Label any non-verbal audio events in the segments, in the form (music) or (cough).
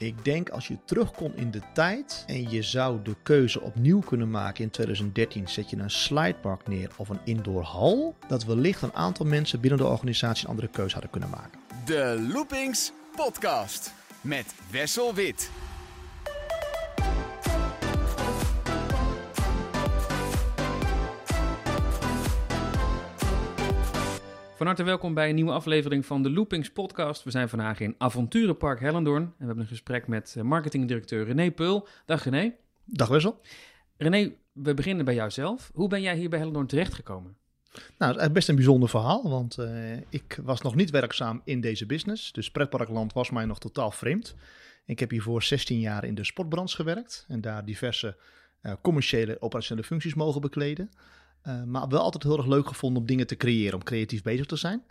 Ik denk als je terug kon in de tijd en je zou de keuze opnieuw kunnen maken in 2013, zet je een slidepark neer of een indoor hal, dat wellicht een aantal mensen binnen de organisatie een andere keuze hadden kunnen maken. De Loopings Podcast met Wessel Wit. Van harte welkom bij een nieuwe aflevering van de Loopings podcast. We zijn vandaag in Avonturenpark Hellendoorn en we hebben een gesprek met eh, marketingdirecteur René Peul. Dag René. Dag Wessel. René, we beginnen bij jouzelf. Hoe ben jij hier bij Hellendoorn terechtgekomen? Nou, het is best een bijzonder verhaal, want uh, ik was nog niet werkzaam in deze business. Dus pretparkland was mij nog totaal vreemd. Ik heb hiervoor 16 jaar in de sportbranche gewerkt en daar diverse uh, commerciële operationele functies mogen bekleden. Uh, maar wel altijd heel erg leuk gevonden om dingen te creëren, om creatief bezig te zijn.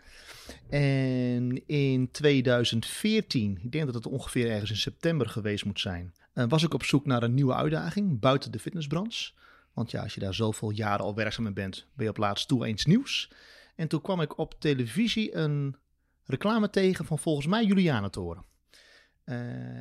En in 2014, ik denk dat het ongeveer ergens in september geweest moet zijn, uh, was ik op zoek naar een nieuwe uitdaging buiten de fitnessbranche. Want ja, als je daar zoveel jaren al werkzaam in bent, ben je op laatst toe eens nieuws. En toen kwam ik op televisie een reclame tegen van volgens mij Julianatoren. Uh,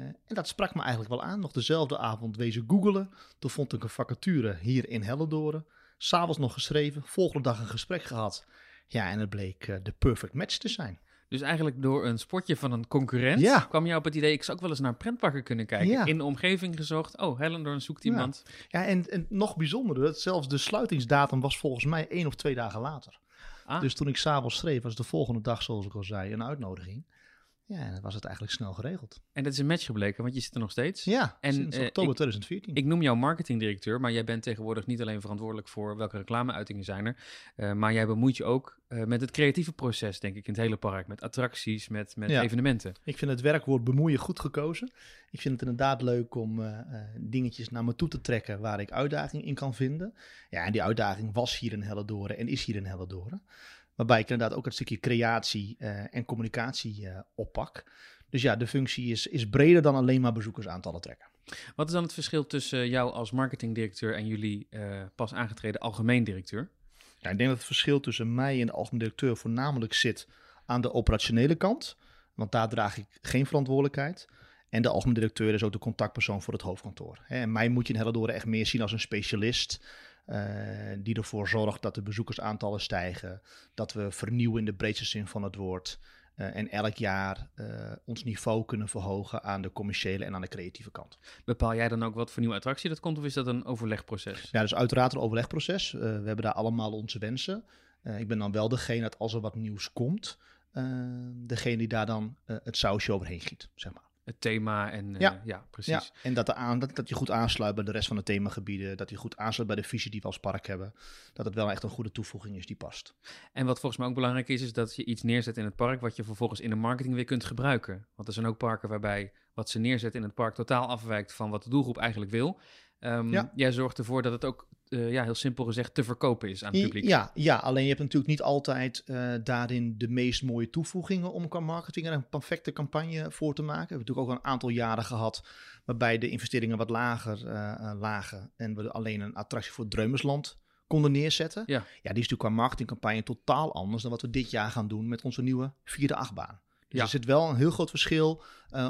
en dat sprak me eigenlijk wel aan. Nog dezelfde avond wezen googelen. Toen vond ik een vacature hier in Hellendoren. S'avonds nog geschreven, volgende dag een gesprek gehad. Ja, en het bleek uh, de perfect match te zijn. Dus eigenlijk door een sportje van een concurrent ja. kwam je op het idee, ik zou ook wel eens naar pretparken kunnen kijken. Ja. In de omgeving gezocht, oh, Hellendoorn zoekt iemand. Ja, ja en, en, nog bijzonderder, dat zelfs de sluitingsdatum was volgens mij één of twee dagen later. Ah. Dus toen ik s'avonds schreef, was de volgende dag, zoals ik al zei, een uitnodiging. Ja, en dan was het eigenlijk snel geregeld. En dat is een match gebleken, want je zit er nog steeds. Ja, en, sinds uh, oktober ik, 2014. Ik noem jou marketingdirecteur, maar jij bent tegenwoordig niet alleen verantwoordelijk voor welke reclameuitingen zijn er, uh, maar jij bemoeit je ook uh, met het creatieve proces, denk ik, in het hele park. Met attracties, met, met Ja. evenementen. Ik vind het werkwoord bemoeien goed gekozen. Ik vind het inderdaad leuk om dingetjes naar me toe te trekken waar ik uitdaging in kan vinden. Ja, en die uitdaging was hier in Hellendoren en is hier in Hellendoren. Waarbij ik inderdaad ook het stukje creatie uh, en communicatie oppak. Dus ja, de functie is, is breder dan alleen maar bezoekersaantallen trekken. Wat is dan het verschil tussen jou als marketingdirecteur en jullie uh, pas aangetreden algemeen directeur? Ja, ik denk dat het verschil tussen mij en de algemeen directeur voornamelijk zit aan de operationele kant. Want daar draag ik geen verantwoordelijkheid. En de algemeen directeur is ook de contactpersoon voor het hoofdkantoor. En mij moet je in Hellendoorn echt meer zien als een specialist. Uh, die ervoor zorgt dat de bezoekersaantallen stijgen. Dat we vernieuwen in de breedste zin van het woord. Uh, en elk jaar uh, ons niveau kunnen verhogen aan de commerciële en aan de creatieve kant. Bepaal jij dan ook wat voor nieuwe attractie dat komt of is dat een overlegproces? Ja, dus uiteraard een overlegproces. Uh, we hebben daar allemaal onze wensen. ik ben dan wel degene dat als er wat nieuws komt, degene die daar dan het sausje overheen giet, zeg maar. Het thema en ja, ja precies. Ja, en dat, aan, dat, dat je goed aansluit bij de rest van de themagebieden. Dat je goed aansluit bij de visie die we als park hebben. Dat het wel echt een goede toevoeging is die past. En wat volgens mij ook belangrijk is, is dat je iets neerzet in het park wat je vervolgens in de marketing weer kunt gebruiken. Want er zijn ook parken waarbij wat ze neerzetten in het park totaal afwijkt van wat de doelgroep eigenlijk wil. Um, ja. Jij zorgt ervoor dat het ook, uh, ja, heel simpel gezegd, te verkopen is aan het publiek. Ja, ja alleen je hebt natuurlijk niet altijd uh, daarin de meest mooie toevoegingen om qua marketing er een perfecte campagne voor te maken. We hebben natuurlijk ook al een aantal jaren gehad waarbij de investeringen wat lager uh, lagen en we alleen een attractie voor Dreumersland konden neerzetten. Ja. ja, die is natuurlijk qua marketingcampagne totaal anders dan wat we dit jaar gaan doen met onze nieuwe vierde achtbaan. Dus Ja. er zit wel een heel groot verschil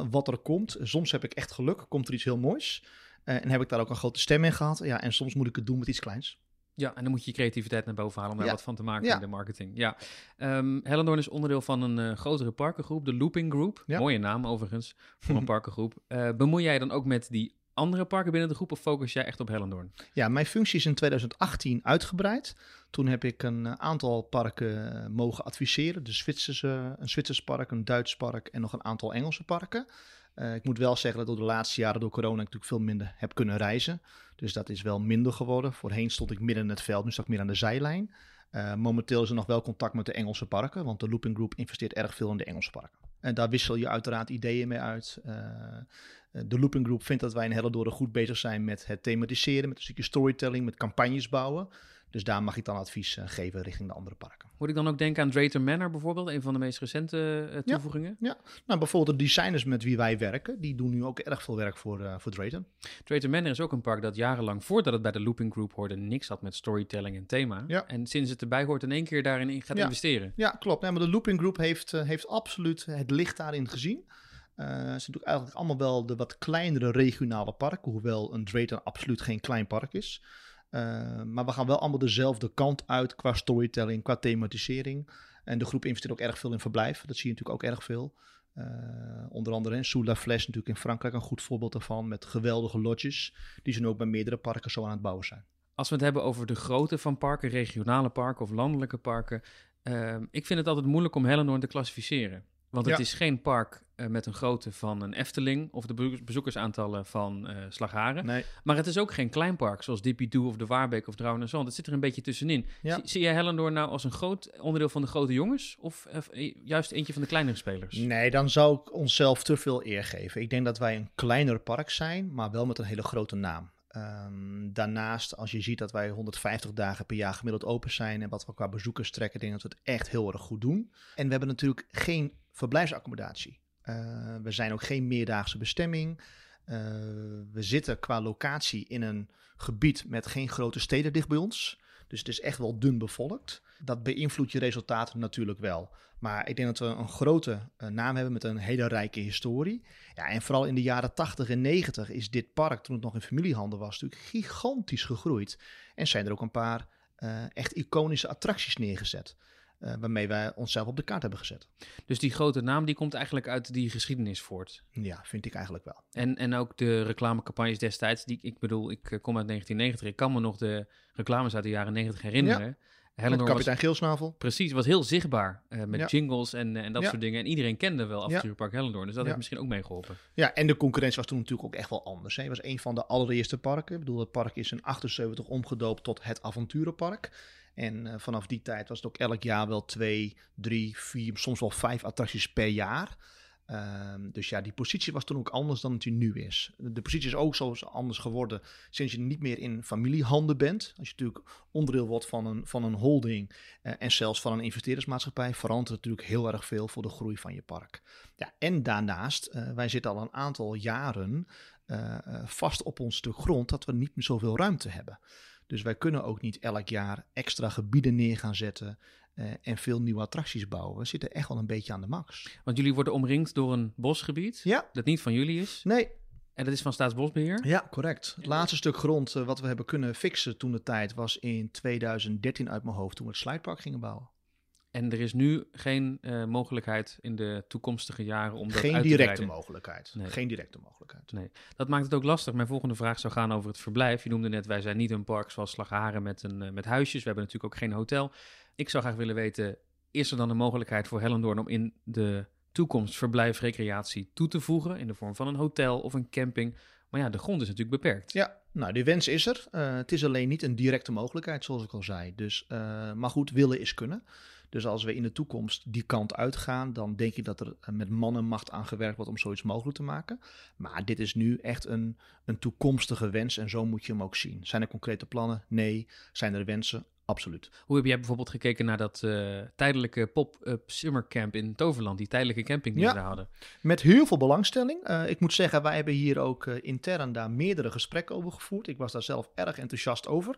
wat er komt. Soms heb ik echt geluk, komt er iets heel moois. Uh, en heb ik daar ook een grote stem in gehad. Ja, en soms moet ik het doen met iets kleins. Ja, en dan moet je je creativiteit naar boven halen om daar Ja. wat van te maken Ja. in de marketing. Ja. Um, Hellendoorn is onderdeel van een uh, grotere parkengroep, de Looping Group. Ja. Mooie naam overigens voor een (laughs) parkengroep. Uh, bemoei jij dan ook met die andere parken binnen de groep of focus jij echt op Hellendoorn? Ja, mijn functie is in 2018 uitgebreid. Toen heb ik een aantal parken mogen adviseren. De Zwitserse, een Zwitsers park, een Duits park en nog een aantal Engelse parken. Uh, ik moet wel zeggen dat door de laatste jaren door corona natuurlijk veel minder heb kunnen reizen. Dus dat is wel minder geworden. Voorheen stond ik midden in het veld, nu sta ik meer aan de zijlijn. Uh, momenteel is er nog wel contact met de Engelse parken, want de Looping Group investeert erg veel in de Engelse parken. En daar wissel je uiteraard ideeën mee uit. Uh, de Looping Group vindt dat wij in Hellendoorn goed bezig zijn met het thematiseren, met een stukje storytelling, met campagnes bouwen. Dus daar mag ik dan advies uh, geven richting de andere parken. Moet ik dan ook denken aan Drayton Manor bijvoorbeeld, een van de meest recente uh, toevoegingen? Ja, ja. Nou, bijvoorbeeld de designers met wie wij werken, die doen nu ook erg veel werk voor, uh, voor Drayton. Drayton Manor is ook een park dat jarenlang, voordat het bij de Looping Group hoorde, niks had met storytelling en thema. Ja. En sinds het erbij hoort, in één keer daarin gaat ja. investeren. Ja, klopt. Nee, maar de Looping Group heeft, heeft absoluut het licht daarin gezien. Uh, zijn natuurlijk eigenlijk allemaal wel de wat kleinere regionale parken, hoewel een Drayton absoluut geen klein park is. Uh, maar we gaan wel allemaal dezelfde kant uit qua storytelling, qua thematisering. En de groep investeert ook erg veel in verblijf. Dat zie je natuurlijk ook erg veel. Uh, onder andere in Sous La Flèche natuurlijk in Frankrijk een goed voorbeeld daarvan. Met geweldige lodges die ze nu ook bij meerdere parken zo aan het bouwen zijn. Als we het hebben over de grootte van parken, regionale parken of landelijke parken. Uh, ik vind het altijd moeilijk om Hellendoorn te klassificeren. Want het is geen park uh, met een grootte van een Efteling of de bezoekersaantallen van uh, Slagharen. Nee. Maar het is ook geen klein park zoals Dippy of de Waarbeek of Drouwen en Zand. Het zit er een beetje tussenin. Ja. Zie, zie jij Hellendoorn nou als een groot onderdeel van de grote jongens of uh, juist eentje van de kleinere spelers? Nee, dan zou ik onszelf te veel eer geven. Ik denk dat wij een kleiner park zijn, maar wel met een hele grote naam. Um, daarnaast, als je ziet dat wij 150 dagen per jaar gemiddeld open zijn en wat we qua bezoekers trekken, denk ik dat we het echt heel erg goed doen. En we hebben natuurlijk geen verblijfsaccommodatie. Uh, we zijn ook geen meerdaagse bestemming. Uh, we zitten qua locatie in een gebied met geen grote steden dicht bij ons. Dus het is echt wel dun bevolkt. Dat beïnvloedt je resultaten natuurlijk wel. Maar ik denk dat we een grote uh, naam hebben met een hele rijke historie. Ja, en vooral in de jaren 80 en 90 is dit park, toen het nog in familiehanden was, natuurlijk gigantisch gegroeid. En zijn er ook een paar echt iconische attracties neergezet. Uh, waarmee wij onszelf op de kaart hebben gezet. Dus die grote naam die komt eigenlijk uit die geschiedenis voort? Ja, vind ik eigenlijk wel. En, en ook de reclamecampagnes destijds. Die, ik bedoel, ik kom uit 1990. Ik kan me nog de reclames uit de jaren 90 herinneren. Ja. Met kapitein Geelsnavel. Precies, was heel zichtbaar uh, met ja. jingles en, en dat ja. soort dingen. En iedereen kende wel Avonturenpark Hellendoorn, dus dat heeft misschien ook meegeholpen. Ja, en de concurrentie was toen natuurlijk ook echt wel anders. Hè. Het was een van de allereerste parken. Ik bedoel, het park is in 78 omgedoopt tot het Avonturenpark. En uh, vanaf die tijd was het ook elk jaar wel twee, drie, vier, soms wel vijf attracties per jaar. Um, dus ja, die positie was toen ook anders dan het nu is. De positie is ook zo anders geworden sinds je niet meer in familiehanden bent. Als je natuurlijk onderdeel wordt van een, van een holding uh, en zelfs van een investeerdersmaatschappij, verandert het natuurlijk heel erg veel voor de groei van je park. Ja, en daarnaast, uh, wij zitten al een aantal jaren vast op ons stuk grond dat we niet meer zoveel ruimte hebben. Dus wij kunnen ook niet elk jaar extra gebieden neer gaan zetten. Uh, en veel nieuwe attracties bouwen. We zitten echt wel een beetje aan de max. Want jullie worden omringd door een bosgebied. Ja. Dat niet van jullie is. Nee. En dat is van Staatsbosbeheer? Ja, correct. Het laatste stuk grond uh, wat we hebben kunnen fixen toen de tijd was in 2013 uit mijn hoofd. Toen we het slidepark gingen bouwen. En er is nu geen uh, mogelijkheid in de toekomstige jaren om dat geen uit te directe breiden. mogelijkheid. Nee. Geen directe mogelijkheid. Nee, dat maakt het ook lastig. Mijn volgende vraag zou gaan over het verblijf. Je noemde net, wij zijn niet een park zoals Slagharen met, een, uh, met huisjes. We hebben natuurlijk ook geen hotel. Ik zou graag willen weten, is er dan een mogelijkheid voor Hellendoorn om in de toekomst verblijf, recreatie toe te voegen in de vorm van een hotel of een camping? Maar ja, de grond is natuurlijk beperkt. Ja, nou, die wens is er. Uh, het is alleen niet een directe mogelijkheid, zoals ik al zei. Dus, maar goed, willen is kunnen. Dus als we in de toekomst die kant uitgaan, dan denk ik dat er met man en macht aan gewerkt wordt om zoiets mogelijk te maken. Maar dit is nu echt een, een toekomstige wens en zo moet je hem ook zien. Zijn er concrete plannen? Nee. Zijn er wensen? Absoluut. Hoe heb jij bijvoorbeeld gekeken naar dat uh, tijdelijke pop-up summercamp in Toverland, die tijdelijke camping die ja, ze daar hadden? Met heel veel belangstelling. Uh, ik moet zeggen, wij hebben hier ook uh, intern daar meerdere gesprekken over gevoerd. Ik was daar zelf erg enthousiast over.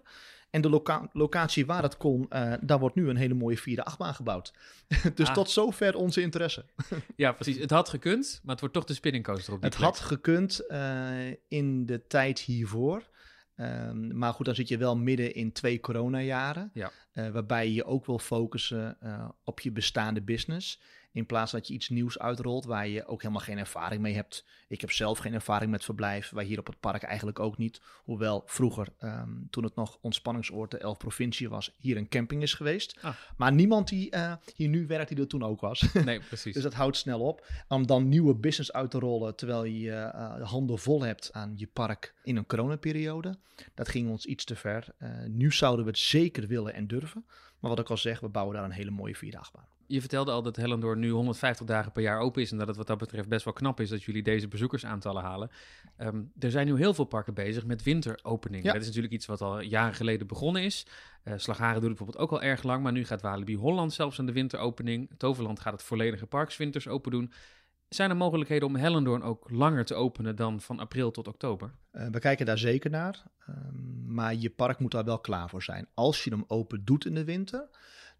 En de loca locatie waar het kon, uh, daar wordt nu een hele mooie vierde achtbaan gebouwd. (laughs) dus ah. tot zover onze interesse. (laughs) ja, precies. Het had gekund, maar het wordt toch de spinning coaster op die Het plek. had gekund uh, in de tijd hiervoor. Um, maar goed, dan zit je wel midden in twee coronajaren. Ja. Uh, waarbij je je ook wil focussen op je bestaande business. In plaats dat je iets nieuws uitrolt waar je ook helemaal geen ervaring mee hebt. Ik heb zelf geen ervaring met verblijf. Wij hier op het park eigenlijk ook niet. Hoewel vroeger, um, toen het nog ontspanningsoord de 11 provincie was, hier een camping is geweest. Ah. Maar niemand die uh, hier nu werkt, die er toen ook was. (laughs) Nee, precies. dus dat houdt snel op. Om dan nieuwe business uit te rollen terwijl je uh, de handen vol hebt aan je park in een coronaperiode. Dat ging ons iets te ver. Uh, nu zouden we het zeker willen en durven. Maar wat ik al zeg, we bouwen daar een hele mooie vierdagbaan. Je vertelde al dat Hellendoorn nu 150 dagen per jaar open is en dat het wat dat betreft best wel knap is dat jullie deze bezoekersaantallen halen. Um, er zijn nu heel veel parken bezig met winteropening. Ja. Dat is natuurlijk iets wat al jaren geleden begonnen is. Uh, Slagharen doet het bijvoorbeeld ook al erg lang, maar nu gaat Walibi Holland zelfs aan de winteropening. Toverland gaat het volledige parkswinters open doen. Zijn er mogelijkheden om Hellendoorn ook langer te openen dan van april tot oktober? Uh, we kijken daar zeker naar, um, maar je park moet daar wel klaar voor zijn. Als je hem open doet in de winter,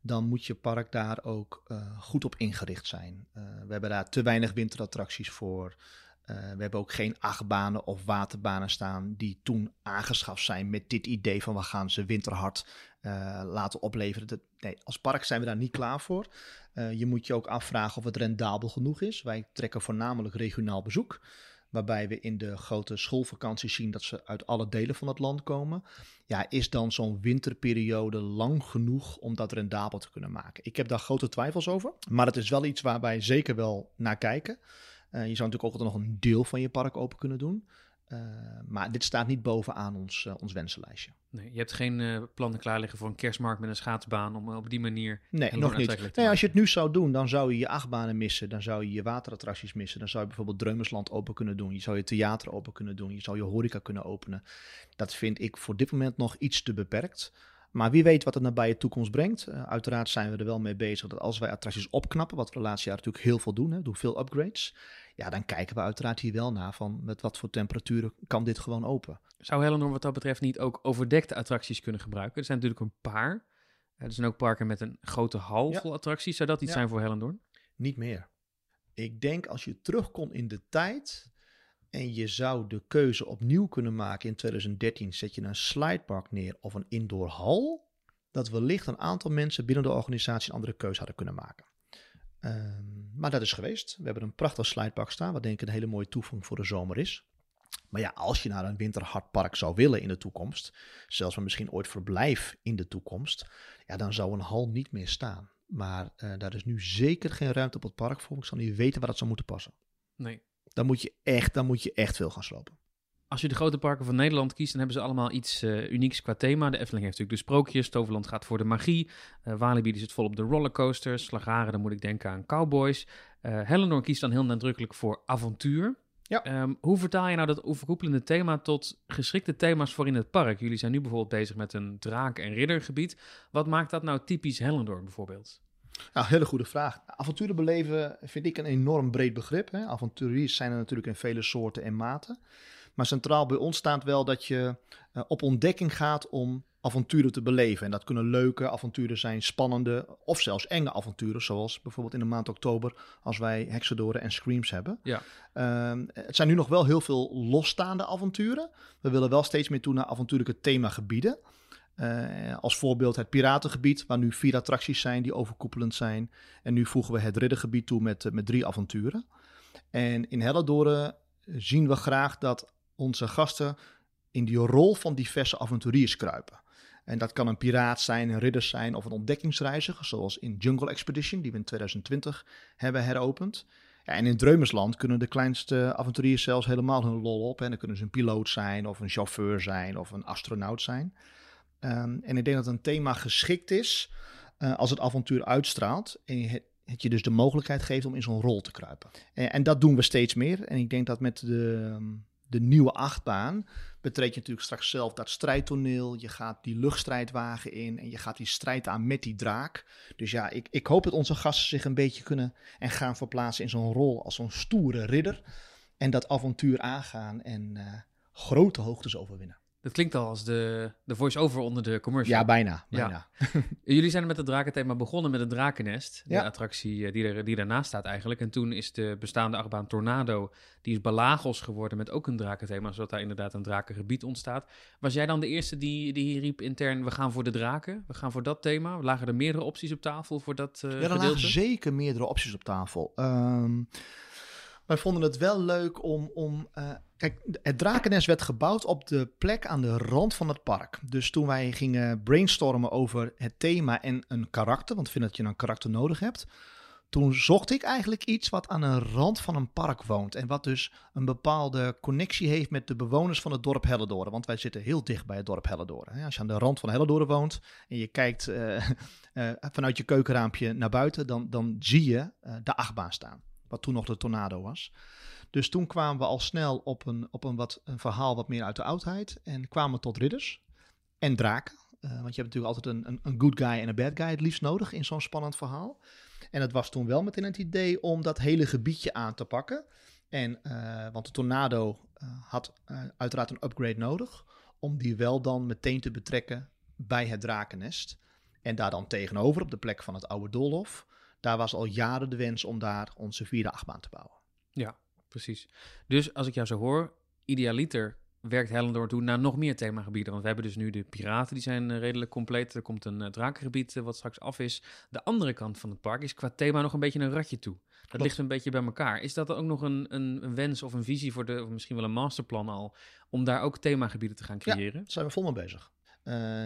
dan moet je park daar ook goed op ingericht zijn. we hebben daar te weinig winterattracties voor. we hebben ook geen achtbanen of waterbanen staan die toen aangeschaft zijn met dit idee van we gaan ze winterhard laten opleveren. nee, als park zijn we daar niet klaar voor. je moet je ook afvragen of het rendabel genoeg is. Wij trekken voornamelijk regionaal bezoek waarbij we in de grote schoolvakanties zien dat ze uit alle delen van het land komen. Ja, is dan zo'n winterperiode lang genoeg om dat rendabel te kunnen maken? Ik heb daar grote twijfels over, maar het is wel iets waar wij zeker wel naar kijken. Uh, je zou natuurlijk ook nog een deel van je park open kunnen doen. Uh, maar dit staat niet bovenaan ons, uh, ons wensenlijstje. Nee, je hebt geen uh, plannen klaar liggen voor een kerstmarkt met een schaatsbaan om op die manier. Nee, nog niet. Nee, als je het nu zou doen, dan zou je je achtbanen missen, dan zou je je waterattracties missen, dan zou je bijvoorbeeld Dreumersland open kunnen doen, je zou je theater open kunnen doen, je zou je horeca kunnen openen. Dat vind ik voor dit moment nog iets te beperkt. Maar wie weet wat het nabije toekomst brengt. Uh, uiteraard zijn we er wel mee bezig dat als wij attracties opknappen, wat we de laatste jaren natuurlijk heel veel doen, hè, doen veel upgrades. Ja, dan kijken we uiteraard hier wel naar van met wat voor temperaturen kan dit gewoon open. Zou Hellenor wat dat betreft niet ook overdekte attracties kunnen gebruiken? Er zijn natuurlijk een paar. Er zijn ook parken met een grote hal vol attracties. Zou dat iets zijn voor Hellendoorn? Niet meer. Ik denk als je terugkomt in de tijd en je zou de keuze opnieuw kunnen maken in 2013, zet je een slidepark neer of een indoor hal, dat wellicht een aantal mensen binnen de organisatie een andere keuze hadden kunnen maken. Um, maar dat is geweest. We hebben een prachtig slidepark staan, wat denk ik een hele mooie toevoeging voor de zomer is. Maar ja, als je naar een winterhardpark zou willen in de toekomst, zelfs maar misschien ooit verblijf in de toekomst, ja, dan zou een hal niet meer staan. Maar uh, daar is nu zeker geen ruimte op het park voor. Ik zal niet weten waar dat zou moeten passen. Nee. Dan moet je echt, dan moet je echt veel gaan slopen. Als je de grote parken van Nederland kiest, dan hebben ze allemaal iets uh, unieks qua thema. De Efteling heeft natuurlijk de sprookjes, Toverland gaat voor de magie. Uh, Walibi zit vol op de rollercoasters. Slagharen, dan moet ik denken aan cowboys. Uh, kiest dan heel nadrukkelijk voor avontuur. Ja. Um, hoe vertaal je nou dat overkoepelende thema tot geschikte thema's voor in het park? Jullie zijn nu bijvoorbeeld bezig met een draak- en riddergebied. Wat maakt dat nou typisch Hellendoorn bijvoorbeeld? Nou, hele goede vraag. Avonturen beleven vind ik een enorm breed begrip. Hè. Avonturiers zijn er natuurlijk in vele soorten en maten. Maar centraal bij ons staat wel dat je uh, op ontdekking gaat om avonturen te beleven. En dat kunnen leuke avonturen zijn, spannende of zelfs enge avonturen. Zoals bijvoorbeeld in de maand oktober als wij Hexadoren en Screams hebben. Ja. Uh, het zijn nu nog wel heel veel losstaande avonturen. We willen wel steeds meer toe naar avontuurlijke themagebieden. Uh, als voorbeeld het piratengebied, waar nu vier attracties zijn die overkoepelend zijn. En nu voegen we het riddergebied toe met, met drie avonturen. En in Hellendoren zien we graag dat onze gasten in die rol van diverse avonturiers kruipen. En dat kan een piraat zijn, een ridder zijn of een ontdekkingsreiziger, zoals in Jungle Expedition, die we in 2020 hebben heropend. Ja, en in Dreumersland kunnen de kleinste avonturiers zelfs helemaal hun lol op. En dan kunnen ze een piloot zijn, of een chauffeur zijn, of een astronaut zijn. Um, en ik denk dat een thema geschikt is uh, als het avontuur uitstraalt en het, je dus de mogelijkheid geeft om in zo'n rol te kruipen. En, en, dat doen we steeds meer. En ik denk dat met de, de nieuwe achtbaan betreed je natuurlijk straks zelf dat strijdtoneel. Je gaat die luchtstrijdwagen in en je gaat die strijd aan met die draak. Dus ja, ik, ik hoop dat onze gasten zich een beetje kunnen en gaan verplaatsen in zo'n rol als zo'n stoere ridder. En dat avontuur aangaan en uh, grote hoogtes overwinnen. Dat klinkt al als de, de voice-over onder de commercial. Ja, bijna. bijna. Ja. (laughs) Jullie zijn met het drakenthema begonnen met het Drakennest. De ja. attractie die, er, die daarnaast staat eigenlijk. En toen is de bestaande achtbaan Tornado, die is Balagos geworden met ook een drakenthema. Zodat daar inderdaad een drakengebied ontstaat. Was jij dan de eerste die, die riep intern, we gaan voor de draken? We gaan voor dat thema? Lagen er meerdere opties op tafel voor dat uh, Ja, er lagen zeker meerdere opties op tafel. Um, wij vonden het wel leuk om. om uh, kijk, het Drakennest werd gebouwd op de plek aan de rand van het park. Dus toen wij gingen brainstormen over het thema en een karakter, want ik vind dat je een karakter nodig hebt. Toen zocht ik eigenlijk iets wat aan een rand van een park woont. En wat dus een bepaalde connectie heeft met de bewoners van het dorp Hellendoorn. Want wij zitten heel dicht bij het dorp Hellendoorn. Als je aan de rand van Hellendoorn woont en je kijkt uh, uh, (laughs) vanuit je keukenraampje naar buiten, dan, dan zie je de achtbaan staan wat toen nog de tornado was. Dus toen kwamen we al snel op een, op een, wat, een verhaal wat meer uit de oudheid. En kwamen tot ridders en draken. Uh, want je hebt natuurlijk altijd een, een, een, good guy en een bad guy het liefst nodig in zo'n spannend verhaal. En het was toen wel meteen het idee om dat hele gebiedje aan te pakken. En, uh, want de tornado uh, had uiteraard een upgrade nodig. Om die wel dan meteen te betrekken bij het drakennest. En daar dan tegenover, op de plek van het oude Doolhof, daar was al jaren de wens om daar onze vierde achtbaan te bouwen. Ja, precies. Dus als ik jou zo hoor, idealiter werkt Hellendoorn toe naar nog meer themagebieden. Want we hebben dus nu de piraten, die zijn eh, redelijk compleet. Er komt een uh, drakengebied wat straks af is. De andere kant van het park is qua thema nog een beetje een ratje toe. Dat ligt een beetje bij elkaar. Is dat ook nog een, een, een, wens of een visie voor de, of misschien wel een masterplan al, om daar ook themagebieden te gaan creëren? Ja, daar zijn we vol mee bezig.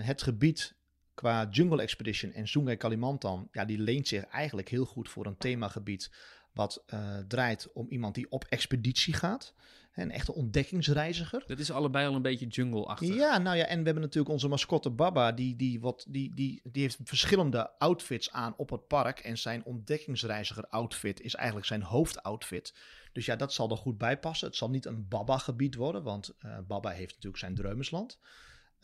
Het gebied qua Jungle Expedition en Sungai Kalimantan, ja, die leent zich eigenlijk heel goed voor een themagebied wat uh, draait om iemand die op expeditie gaat. Een echte ontdekkingsreiziger. Dat is allebei al een beetje jungle-achtig. Ja, nou ja, en we hebben natuurlijk onze mascotte Baba. Die, die, wat, die, die, die heeft verschillende outfits aan op het park. En zijn ontdekkingsreiziger-outfit is eigenlijk zijn hoofdoutfit. Dus ja, dat zal er goed bij passen. Het zal niet een Baba-gebied worden, want uh, Baba heeft natuurlijk zijn Dreumesland.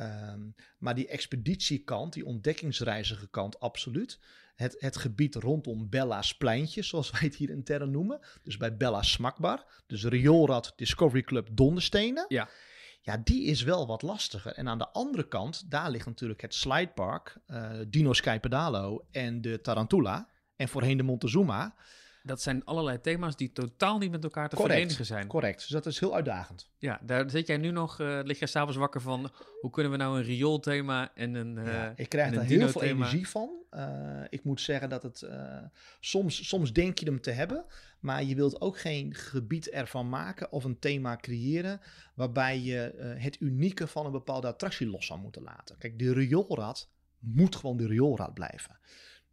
Um, maar die expeditiekant, die ontdekkingsreizigerkant, absoluut. Het, het gebied rondom Bella's pleintje, zoals wij het hier intern noemen. Dus bij Bella Smakbar. Dus Rioolrad Discovery Club Donderstenen. Ja. Ja, die is wel wat lastiger. En aan de andere kant, daar ligt natuurlijk het slidepark, uh, Dino Sky Pedalo en de Tarantula. En voorheen de Montezuma. Dat zijn allerlei thema's die totaal niet met elkaar te correct, verenigen zijn. Correct, dus dat is heel uitdagend. Ja, daar zit jij nu nog, uh, lig jij s'avonds wakker van, hoe kunnen we nou een rioolthema en een uh, ja, Ik krijg daar heel veel energie van. Uh, ik moet zeggen dat het, soms, soms denk je hem te hebben, maar je wilt ook geen gebied ervan maken of een thema creëren waarbij je het unieke van een bepaalde attractie los zou moeten laten. Kijk, de rioolrad moet gewoon de rioolrad blijven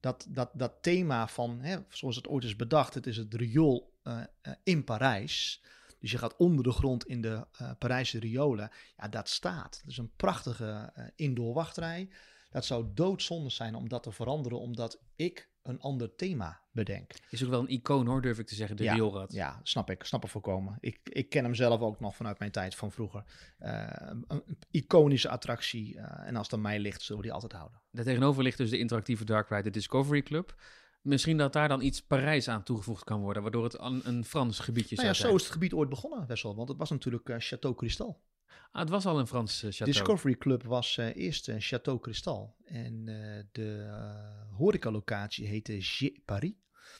dat, dat, dat thema van, hè, zoals het ooit is bedacht, het is het riool uh, uh, in Parijs. Dus je gaat onder de grond in de uh, Parijse riolen. Ja, dat staat. Dat is een prachtige indoor wachtrij. Dat zou doodzonde zijn om dat te veranderen, omdat ik een ander thema bedenk. Is ook wel een icoon hoor, durf ik te zeggen, de ja, rioolrad. Ja, snap ik. Snap ik voorkomen. Ik, ik ken hem zelf ook nog vanuit mijn tijd van vroeger. Uh, een iconische attractie. Uh, en als het aan mij ligt, zullen we die altijd houden. Daar tegenover ligt dus de interactieve Dark Ride, de Discovery Club. Misschien dat daar dan iets Parijs aan toegevoegd kan worden, waardoor het een, een Frans gebiedje nou ja, zou zo is het gebied ooit begonnen, Wessel. Want het was natuurlijk uh, Château Cristal. Ah, het was al een Frans uh, château. Discovery Club was uh, eerst een Château Cristal. En uh, de horecalocatie heette G Paris.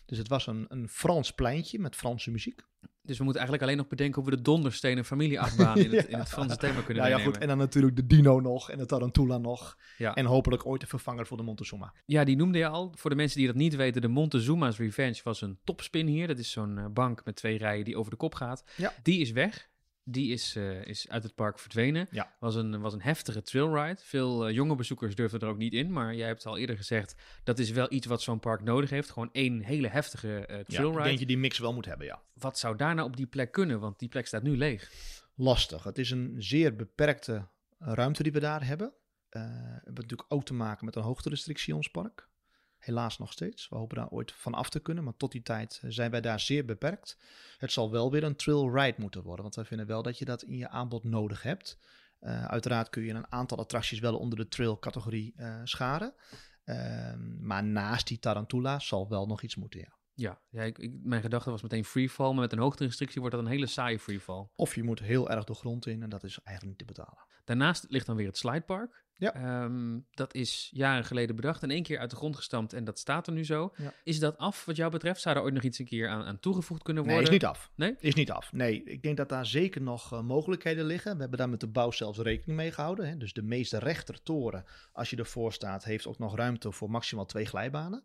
Dus het was een, een Frans pleintje met Franse muziek. Dus we moeten eigenlijk alleen nog bedenken hoe we de donderstenen familieachtbaan in (laughs) het, ja. in het Franse thema kunnen ja, ja, goed. En dan natuurlijk de Dino nog en de Tarantula nog. Ja. En hopelijk ooit de vervanger voor de Montezuma. Ja, die noemde je al. Voor de mensen die dat niet weten, de Montezuma's Revenge was een topspin hier. Dat is zo'n bank met twee rijen die over de kop gaat. Ja. Die is weg. Die is, uh, is uit het park verdwenen. Ja. Was, een, was een heftige trailride. Veel uh, jonge bezoekers durfden er ook niet in. Maar jij hebt al eerder gezegd, dat is wel iets wat zo'n park nodig heeft. Gewoon één hele heftige uh, trailride. Ja, ik denk je die mix wel moet hebben, ja. Wat zou daar nou op die plek kunnen? Want die plek staat nu leeg. Lastig. Het is een zeer beperkte ruimte die we daar hebben. we hebben natuurlijk ook te maken met een hoogterestrictie in ons park. Helaas nog steeds. We hopen daar ooit van af te kunnen, maar tot die tijd zijn wij daar zeer beperkt. Het zal wel weer een trail ride moeten worden, want wij vinden wel dat je dat in je aanbod nodig hebt. Uh, uiteraard kun je een aantal attracties wel onder de trail categorie uh, scharen. Uh, maar naast die Tarantula zal wel nog iets moeten, ja. Ja, ja ik, ik, mijn gedachte was meteen freefall, maar met een hoogterestrictie wordt dat een hele saaie freefall. Of je moet heel erg de grond in en dat is eigenlijk niet te betalen. Daarnaast ligt dan weer het slidepark. Ja. Um, dat is jaren geleden bedacht en één keer uit de grond gestampt en dat staat er nu zo. Ja. Is dat af wat jou betreft? Zou er ooit nog iets een keer aan, aan toegevoegd kunnen worden? Nee, is niet af. Nee? Is niet af. Nee, ik denk dat daar zeker nog uh, mogelijkheden liggen. We hebben daar met de bouw zelfs rekening mee gehouden. Hè. Dus de meeste rechtertoren, als je ervoor staat, heeft ook nog ruimte voor maximaal twee glijbanen.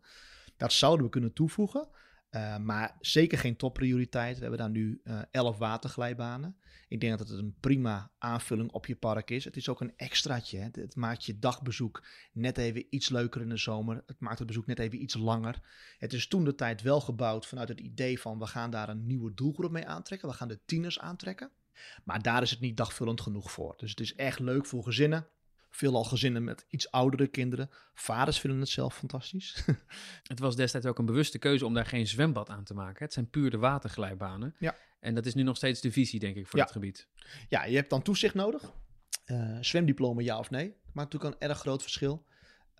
Dat zouden we kunnen toevoegen. Uh, maar zeker geen topprioriteit. We hebben daar nu uh, 11 waterglijbanen. Ik denk dat het een prima aanvulling op je park is. Het is ook een extraatje. Hè. Het maakt je dagbezoek net even iets leuker in de zomer. Het maakt het bezoek net even iets langer. Het is toen de tijd wel gebouwd vanuit het idee van we gaan daar een nieuwe doelgroep mee aantrekken. We gaan de tieners aantrekken. Maar daar is het niet dagvullend genoeg voor. Dus het is echt leuk voor gezinnen. Veelal gezinnen met iets oudere kinderen. Vaders vinden het zelf fantastisch. (laughs) het was destijds ook een bewuste keuze om daar geen zwembad aan te maken. Het zijn puur de waterglijbanen. Ja. En dat is nu nog steeds de visie, denk ik, voor ja. het gebied. Ja, je hebt dan toezicht nodig. Uh, zwemdiploma ja of nee. Maakt natuurlijk een erg groot verschil.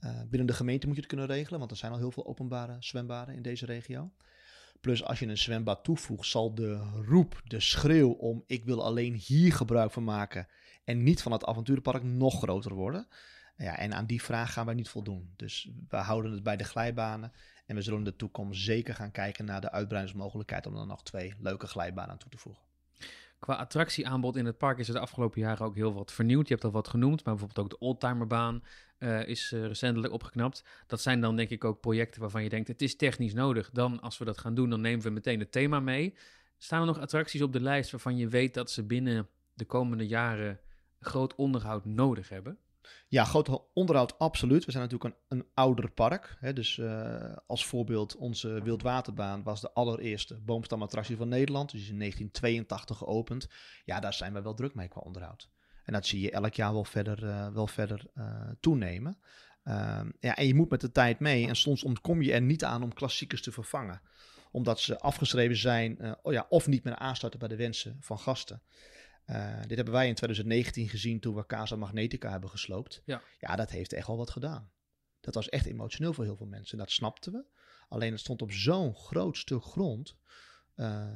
Uh, binnen de gemeente moet je het kunnen regelen, want er zijn al heel veel openbare zwembaden in deze regio. Plus als je een zwembad toevoegt, zal de roep, de schreeuw om ik wil alleen hier gebruik van maken en niet van het avonturenpark nog groter worden. Ja, en aan die vraag gaan wij niet voldoen. Dus we houden het bij de glijbanen. En we zullen in de toekomst zeker gaan kijken naar de uitbreidingsmogelijkheid om er nog twee leuke glijbanen aan toe te voegen. Qua attractieaanbod in het park is er de afgelopen jaren ook heel wat vernieuwd. Je hebt al wat genoemd, maar bijvoorbeeld ook de Oldtimerbaan uh, is uh, recentelijk opgeknapt. Dat zijn dan denk ik ook projecten waarvan je denkt, het is technisch nodig. Dan als we dat gaan doen, dan nemen we meteen het thema mee. Staan er nog attracties op de lijst waarvan je weet dat ze binnen de komende jaren groot onderhoud nodig hebben? Ja, groot onderhoud absoluut. We zijn natuurlijk een, een ouder park. Hè, dus uh, als voorbeeld, onze Wildwaterbaan was de allereerste boomstamattractie van Nederland. Dus in 1982 geopend. Ja, daar zijn we wel druk mee qua onderhoud. En dat zie je elk jaar wel verder, uh, wel verder uh, toenemen. Ehm, ja, en je moet met de tijd mee. En soms ontkom je er niet aan om klassiekers te vervangen. Omdat ze afgeschreven zijn oh ja, of niet meer aansluiten bij de wensen van gasten. Uh, dit hebben wij in 2019 gezien toen we Casa Magnetica hebben gesloopt. Ja. ja, dat heeft echt wel wat gedaan. Dat was echt emotioneel voor heel veel mensen. En dat snapten we. Alleen het stond op zo'n groot stuk grond. Uh,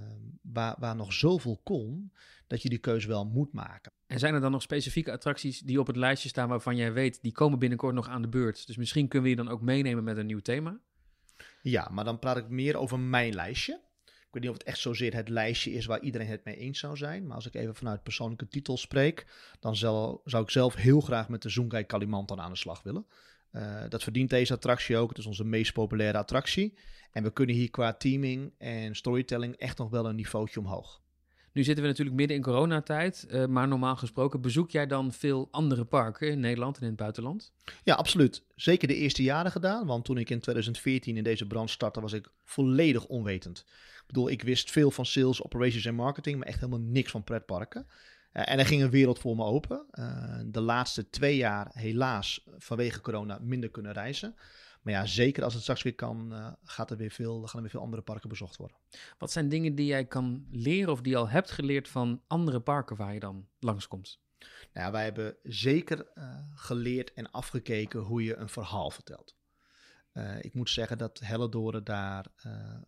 waar, waar nog zoveel kon, dat je die keuze wel moet maken. En zijn er dan nog specifieke attracties die op het lijstje staan waarvan jij weet, die komen binnenkort nog aan de beurt? Dus misschien kunnen we je dan ook meenemen met een nieuw thema? Ja, maar dan praat ik meer over mijn lijstje. Weet niet of het echt zozeer het lijstje is waar iedereen het mee eens zou zijn. Maar als ik even vanuit persoonlijke titel spreek, dan zou, zou ik zelf heel graag met de Zoomkai Kalimantan aan de slag willen. Uh, dat verdient deze attractie ook. Het is onze meest populaire attractie. En we kunnen hier qua teaming en storytelling echt nog wel een niveautje omhoog. Nu zitten we natuurlijk midden in coronatijd, uh, maar normaal gesproken bezoek jij dan veel andere parken in Nederland en in het buitenland? Ja, absoluut. Zeker de eerste jaren gedaan, want toen ik in 2014 in deze brand startte, was ik volledig onwetend. Ik bedoel, ik wist veel van sales, operations en marketing, maar echt helemaal niks van pretparken. Uh, en er ging een wereld voor me open. Uh, de laatste twee jaar helaas vanwege corona minder kunnen reizen. Maar ja, zeker als het straks weer kan, uh, gaat er weer veel, gaan er weer veel andere parken bezocht worden. Wat zijn dingen die jij kan leren of die je al hebt geleerd van andere parken waar je dan langskomt? Nou ja, wij hebben zeker uh, geleerd en afgekeken hoe je een verhaal vertelt. Uh, ik moet zeggen dat Helledoren daar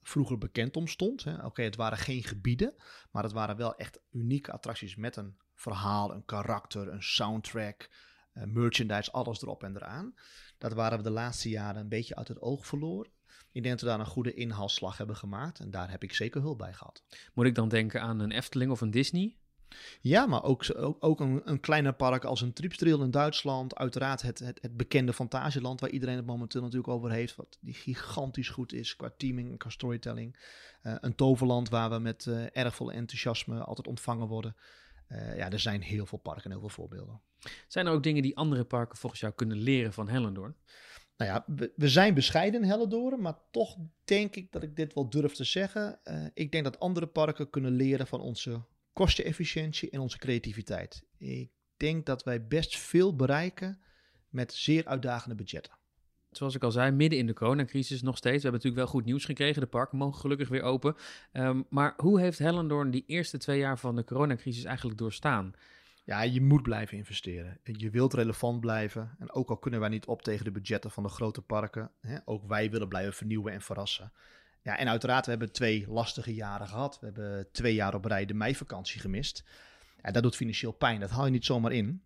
vroeger bekend om stond. Oké, okay, het waren geen gebieden, maar het waren wel echt unieke attracties met een verhaal, een karakter, een soundtrack, merchandise, alles erop en eraan. Dat waren we de laatste jaren een beetje uit het oog verloren. Ik denk dat we daar een goede inhaalslag hebben gemaakt. En daar heb ik zeker hulp bij gehad. Moet ik dan denken aan een Efteling of een Disney? Ja, maar ook, ook, ook een, een kleiner park als een Tripsdrill in Duitsland. Uiteraard het, het, het bekende Fantasieland waar iedereen het momenteel natuurlijk over heeft. Wat die gigantisch goed is qua teaming en qua storytelling. Uh, een toverland waar we met uh, erg veel enthousiasme altijd ontvangen worden. Uh, ja, er zijn heel veel parken en heel veel voorbeelden. Zijn er ook dingen die andere parken volgens jou kunnen leren van Hellendoorn? Nou ja, we, we zijn bescheiden in Hellendoorn, maar toch denk ik dat ik dit wel durf te zeggen. Uh, ik denk dat andere parken kunnen leren van onze kostenefficiëntie en onze creativiteit. Ik denk dat wij best veel bereiken met zeer uitdagende budgetten. Zoals ik al zei, midden in de coronacrisis nog steeds. We hebben natuurlijk wel goed nieuws gekregen. De parken mogen gelukkig weer open. Um, maar hoe heeft Hellendoorn die eerste twee jaar van de coronacrisis eigenlijk doorstaan? Ja, je moet blijven investeren. Je wilt relevant blijven. En ook al kunnen wij niet op tegen de budgetten van de grote parken, hè, ook wij willen blijven vernieuwen en verrassen. Ja, en uiteraard, we hebben twee lastige jaren gehad. We hebben twee jaar op rij de meivakantie gemist. Ja, dat doet financieel pijn. Dat haal je niet zomaar in.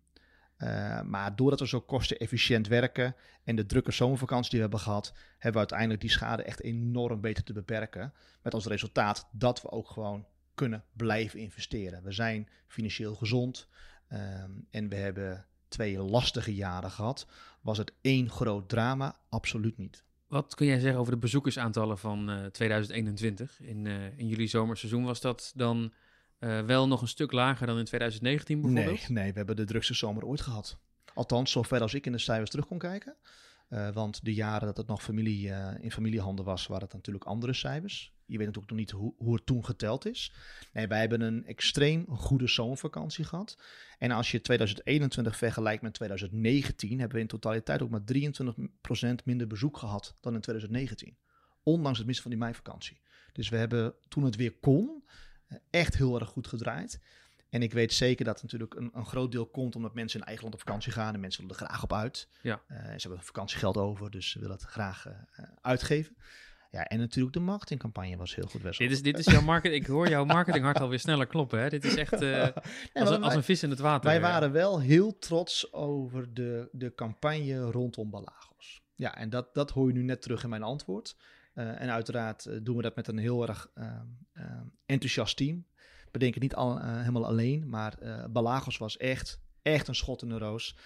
Uh, maar doordat we zo kostenefficiënt werken en de drukke zomervakantie die we hebben gehad, hebben we uiteindelijk die schade echt enorm beter te beperken. Met als resultaat dat we ook gewoon kunnen blijven investeren. We zijn financieel gezond um, en we hebben twee lastige jaren gehad. Was het één groot drama? Absoluut niet. Wat kun jij zeggen over de bezoekersaantallen van uh, 2021? In, uh, in jullie zomerseizoen was dat dan uh, wel nog een stuk lager dan in 2019 bijvoorbeeld? Nee, nee, we hebben de drukste zomer ooit gehad. Althans, zover als ik in de cijfers terug kon kijken. Uh, want de jaren dat het nog familie, uh, in familiehanden was, waren het natuurlijk andere cijfers. Je weet natuurlijk nog niet hoe, hoe het toen geteld is. Nee, wij hebben een extreem goede zomervakantie gehad. En als je 2021 vergelijkt met 2019, hebben we in totaliteit ook maar 23% minder bezoek gehad dan in 2019. Ondanks het missen van die meivakantie. Dus we hebben toen het weer kon, echt heel erg goed gedraaid. En ik weet zeker dat natuurlijk een, een, groot deel komt omdat mensen in eigen land op vakantie gaan en mensen willen er graag op uit. Ja. Uh, ze hebben vakantiegeld over, dus ze willen het graag uh, uitgeven. Ja, en natuurlijk de marketingcampagne was heel goed, Wessel. Dit is, dit is jouw marketing. Ik hoor jouw marketinghart alweer sneller kloppen. Hè? Dit is echt (laughs) uh, als, een, als, een vis in het water. Wij waren wel heel trots over de, de campagne rondom Balagos. Ja, en dat, dat hoor je nu net terug in mijn antwoord. En uiteraard doen we dat met een heel erg enthousiast team. We denken niet al, helemaal alleen, maar Balagos was echt, echt een schot in de roos.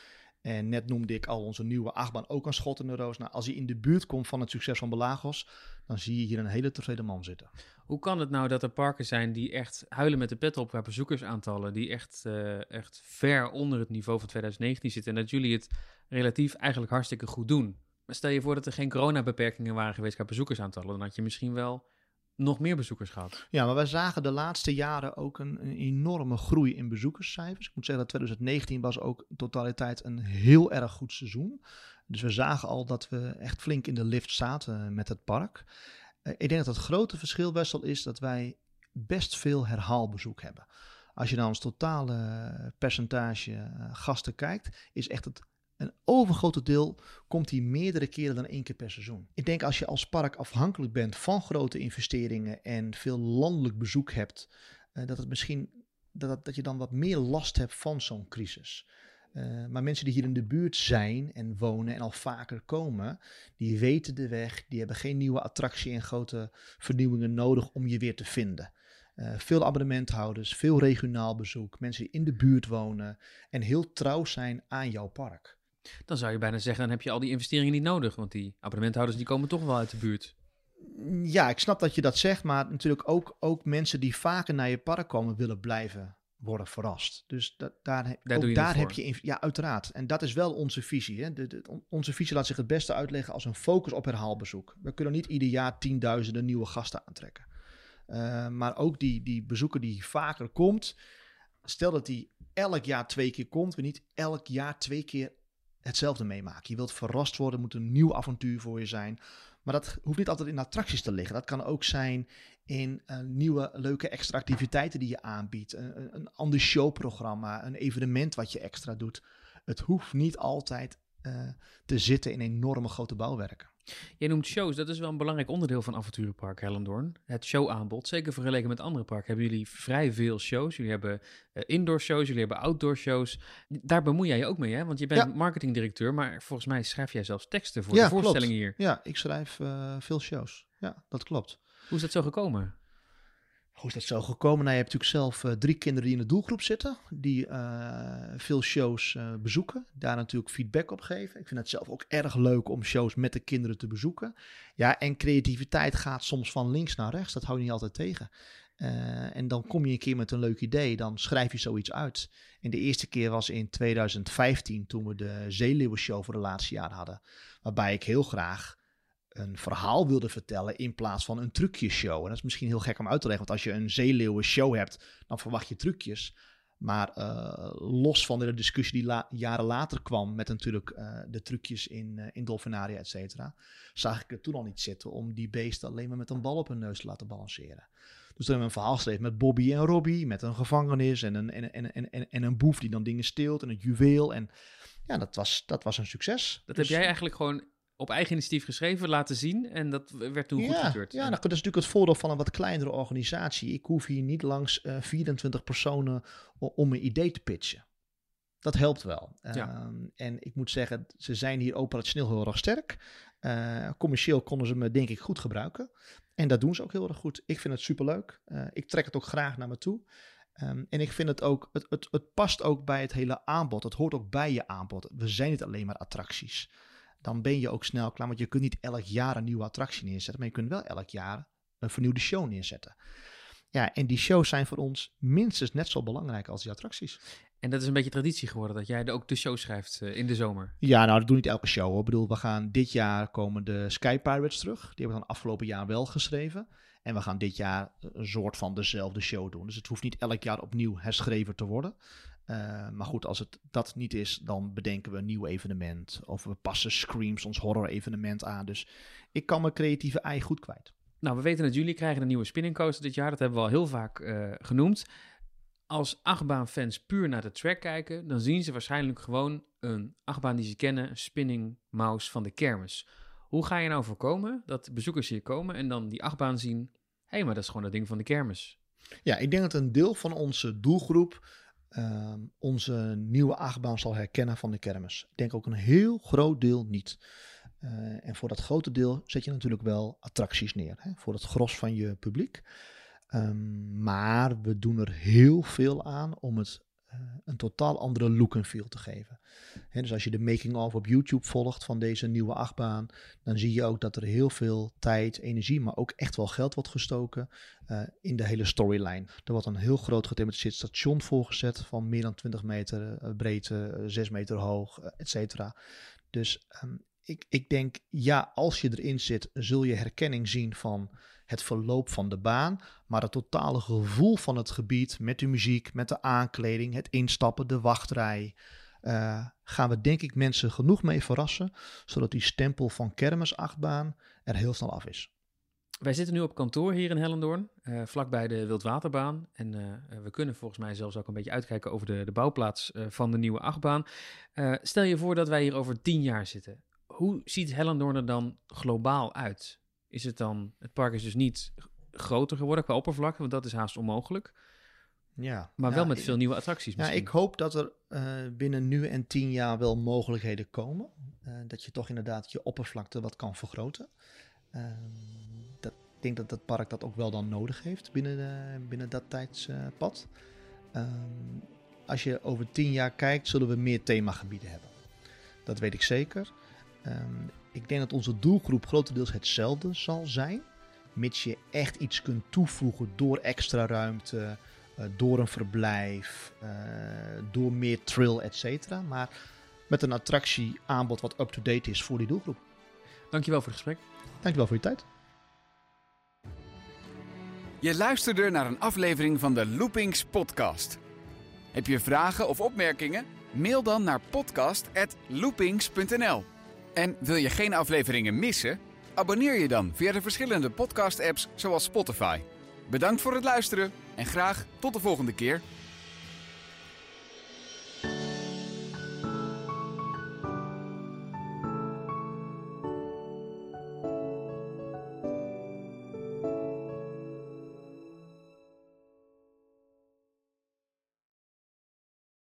En net noemde ik al onze nieuwe achtbaan ook een schot in de roos. Nou, als hij in de buurt komt van het succes van Belagos, dan zie je hier een hele tevreden man zitten. Hoe kan het nou dat er parken zijn die echt huilen met de pet op qua bezoekersaantallen, die echt, uh, echt ver onder het niveau van 2019 zitten en dat jullie het relatief eigenlijk hartstikke goed doen? Maar stel je voor dat er geen coronabeperkingen waren geweest qua bezoekersaantallen, dan had je misschien wel nog meer bezoekers gehad. Ja, maar wij zagen de laatste jaren ook een, enorme groei in bezoekerscijfers. Ik moet zeggen dat 2019 was ook in totaliteit een heel erg goed seizoen. Dus we zagen al dat we echt flink in de lift zaten met het park. Uh, ik denk dat het grote verschil, Wessel, is dat wij best veel herhaalbezoek hebben. Als je naar ons totale percentage uh, gasten kijkt, is echt het een overgrote deel komt hij meerdere keren dan één keer per seizoen. Ik denk als je als park afhankelijk bent van grote investeringen en veel landelijk bezoek hebt, uh, dat het misschien dat, dat je dan wat meer last hebt van zo'n crisis. Uh, maar mensen die hier in de buurt zijn en wonen en al vaker komen, die weten de weg, die hebben geen nieuwe attractie en grote vernieuwingen nodig om je weer te vinden. Uh, veel abonnementhouders, veel regionaal bezoek, mensen die in de buurt wonen en heel trouw zijn aan jouw park. Dan zou je bijna zeggen, dan heb je al die investeringen niet nodig. Want die abonnementhouders die komen toch wel uit de buurt. Ja, ik snap dat je dat zegt. Maar natuurlijk ook, ook mensen die vaker naar je park komen willen blijven worden verrast. Dus dat, daar, daar, ook daar heb je... Ja, uiteraard. En dat is wel onze visie. Hè? De, de, onze visie laat zich het beste uitleggen als een focus op herhaalbezoek. We kunnen niet ieder jaar tienduizenden nieuwe gasten aantrekken. Uh, maar ook die, die bezoeker die vaker komt... Stel dat die elk jaar twee keer komt, we niet elk jaar twee keer hetzelfde meemaken. Je wilt verrast worden, moet een nieuw avontuur voor je zijn. Maar dat hoeft niet altijd in attracties te liggen. Dat kan ook zijn in uh, nieuwe leuke extra activiteiten die je aanbiedt. Een, een ander showprogramma, een evenement wat je extra doet. Het hoeft niet altijd uh, te zitten in enorme grote bouwwerken. Jij noemt shows, dat is wel een belangrijk onderdeel van Avonturenpark Hellendoorn. Het showaanbod, zeker vergeleken met andere parken, hebben jullie vrij veel shows. Jullie hebben uh, indoor shows, jullie hebben outdoor shows. Daar bemoei jij je ook mee, hè? Want je bent ja. marketingdirecteur, maar volgens mij schrijf jij zelfs teksten voor ja, de voorstellingen klopt. hier. Ja, ik schrijf uh, veel shows. Ja, dat klopt. Hoe is dat zo gekomen? Hoe is dat zo gekomen? Nou, je hebt natuurlijk zelf uh, drie kinderen die in de doelgroep zitten, die uh, veel shows uh, bezoeken, daar natuurlijk feedback op geven. Ik vind het zelf ook erg leuk om shows met de kinderen te bezoeken. Ja, en creativiteit gaat soms van links naar rechts, dat hou je niet altijd tegen. en dan kom je een keer met een leuk idee, dan schrijf je zoiets uit. En de eerste keer was in 2015, toen we de Zeeleeuwen-show voor de laatste jaar hadden, waarbij ik heel graag een verhaal wilde vertellen in plaats van een trucjeshow. En dat is misschien heel gek om uit te leggen, want als je een zeeleeuwen show hebt, dan verwacht je trucjes. Maar uh, los van de discussie die la jaren later kwam met natuurlijk uh, de trucjes in, uh, in Dolfinaria, et cetera, zag ik het toen al niet zitten om die beesten alleen maar met een bal op hun neus te laten balanceren. Dus toen hebben we een verhaal geschreven met Bobby en Robbie, met een gevangenis en een, en, en, en, en, en een boef die dan dingen steelt en een juweel. En ja, dat was, dat was een succes. Dat dus, heb jij eigenlijk gewoon op eigen initiatief geschreven, laten zien. En dat werd toen ja, goedgekeurd. Ja, nou, dat is natuurlijk het voordeel van een wat kleinere organisatie. Ik hoef hier niet langs uh, 24 personen om een idee te pitchen. Dat helpt wel. Ja. Um, en ik moet zeggen, ze zijn hier operationeel heel erg sterk. Uh, commercieel konden ze me denk ik goed gebruiken. En dat doen ze ook heel erg goed. Ik vind het superleuk. Uh, ik trek het ook graag naar me toe. Um, en ik vind het ook, het, het, het past ook bij het hele aanbod. Het hoort ook bij je aanbod. We zijn niet alleen maar attracties dan ben je ook snel klaar. Want je kunt niet elk jaar een nieuwe attractie neerzetten, maar je kunt wel elk jaar een vernieuwde show neerzetten. Ja, en die shows zijn voor ons minstens net zo belangrijk als die attracties. En dat is een beetje traditie geworden, dat jij ook de show schrijft uh, in de zomer. Ja, nou, dat doen niet elke show. Hoor. Ik bedoel, we gaan dit jaar komen de Sky Pirates terug. Die hebben we dan afgelopen jaar wel geschreven. En we gaan dit jaar een soort van dezelfde show doen. Dus het hoeft niet elk jaar opnieuw herschreven te worden. Uh, maar goed, als het dat niet is, dan bedenken we een nieuw evenement. Of we passen Screams, ons horror evenement aan. Dus ik kan mijn creatieve ei goed kwijt. Nou, we weten dat jullie krijgen een nieuwe spinning coaster dit jaar. Dat hebben we al heel vaak uh, genoemd. Als achtbaanfans puur naar de track kijken, dan zien ze waarschijnlijk gewoon een achtbaan die ze kennen, een spinning mouse van de kermis. Hoe ga je nou voorkomen dat bezoekers hier komen en dan die achtbaan zien... hé, hey, maar dat is gewoon dat ding van de kermis. Ja, ik denk dat een deel van onze doelgroep Ehm, onze nieuwe achtbaan zal herkennen van de kermis. Ik denk ook een heel groot deel niet. Uh, en voor dat grote deel zet je natuurlijk wel attracties neer. Hè, voor het gros van je publiek. Um, maar we doen er heel veel aan om het een totaal andere look en feel te geven. Dus als je de making-of op YouTube volgt van deze nieuwe achtbaan, dan zie je ook dat er heel veel tijd, energie, maar ook echt wel geld wordt gestoken uh, in de hele storyline. Er wordt een heel groot gethematiseerd station voorgezet van meer dan 20 meter uh, breedte, 6 meter hoog, et cetera. Dus um, ik, ik denk, ja, als je erin zit, zul je herkenning zien van het verloop van de baan, maar het totale gevoel van het gebied met de muziek, met de aankleding, het instappen, de wachtrij. Uh, gaan we denk ik mensen genoeg mee verrassen, zodat die stempel van kermisachtbaan er heel snel af is. Wij zitten nu op kantoor hier in Hellendoorn, uh, vlakbij de Wildwaterbaan. En uh, we kunnen volgens mij zelfs ook een beetje uitkijken over de, de bouwplaats van de nieuwe achtbaan. stel je voor dat wij hier over tien jaar zitten. Hoe ziet Hellendoorn er dan globaal uit? is het dan, het park is dus niet groter geworden qua oppervlakte, want dat is haast onmogelijk. Ja, maar wel met veel nieuwe attracties. Ja, ik hoop dat er uh, binnen nu en tien jaar wel mogelijkheden komen. Uh, dat je toch inderdaad je oppervlakte wat kan vergroten. Uh, dat, ik denk dat het park dat ook wel dan nodig heeft binnen, binnen dat tijdspad. Als je over tien jaar kijkt, zullen we meer themagebieden hebben. Dat weet ik zeker. Um, ik denk dat onze doelgroep grotendeels hetzelfde zal zijn. Mits je echt iets kunt toevoegen door extra ruimte, uh, door een verblijf, uh, door meer trill, etc. Maar met een attractieaanbod wat up-to-date is voor die doelgroep. Dankjewel voor het gesprek. Dankjewel voor je tijd. Je luisterde naar een aflevering van de Loopings podcast. Heb je vragen of opmerkingen? Mail dan naar podcast@loopings.nl. En wil je geen afleveringen missen? Abonneer je dan via de verschillende podcast-apps zoals Spotify. Bedankt voor het luisteren en graag tot de volgende keer.